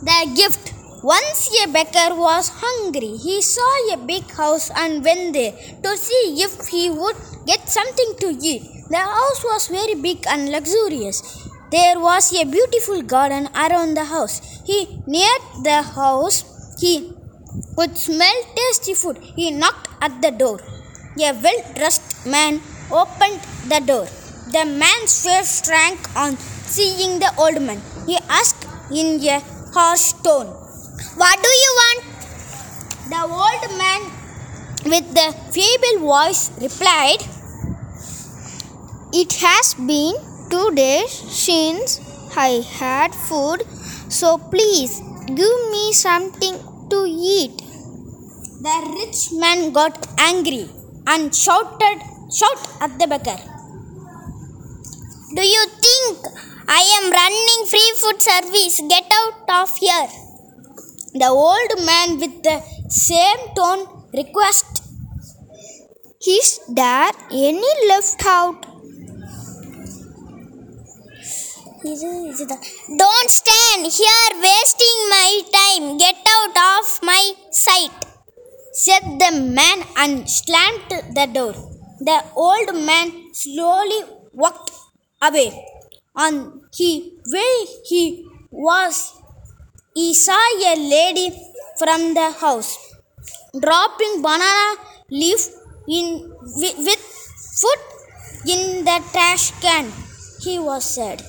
The gift. Once a beggar was hungry. He saw a big house and went there to see if he would get something to eat. The house was very big and luxurious. There was a beautiful garden around the house. He near the house. He could smell tasty food. He knocked at the door. A well dressed man opened the door. The man's face shrank on seeing the old man. He asked in a harsh tone, What do you want? The old man, with the feeble voice, replied, It has been two days since I had food, so please give me something to eat. The rich man got angry and shouted, shout at the beggar. Do you I am running free food service? Get out of here. The old man, with the same tone, requested, Is there any left out? Don't stand here wasting my time. Get out of my sight. said the man and slammed the door. The old man slowly walked away. On he way he was, he saw a lady from the house dropping banana leaf in with, with food in the trash can. He was sad.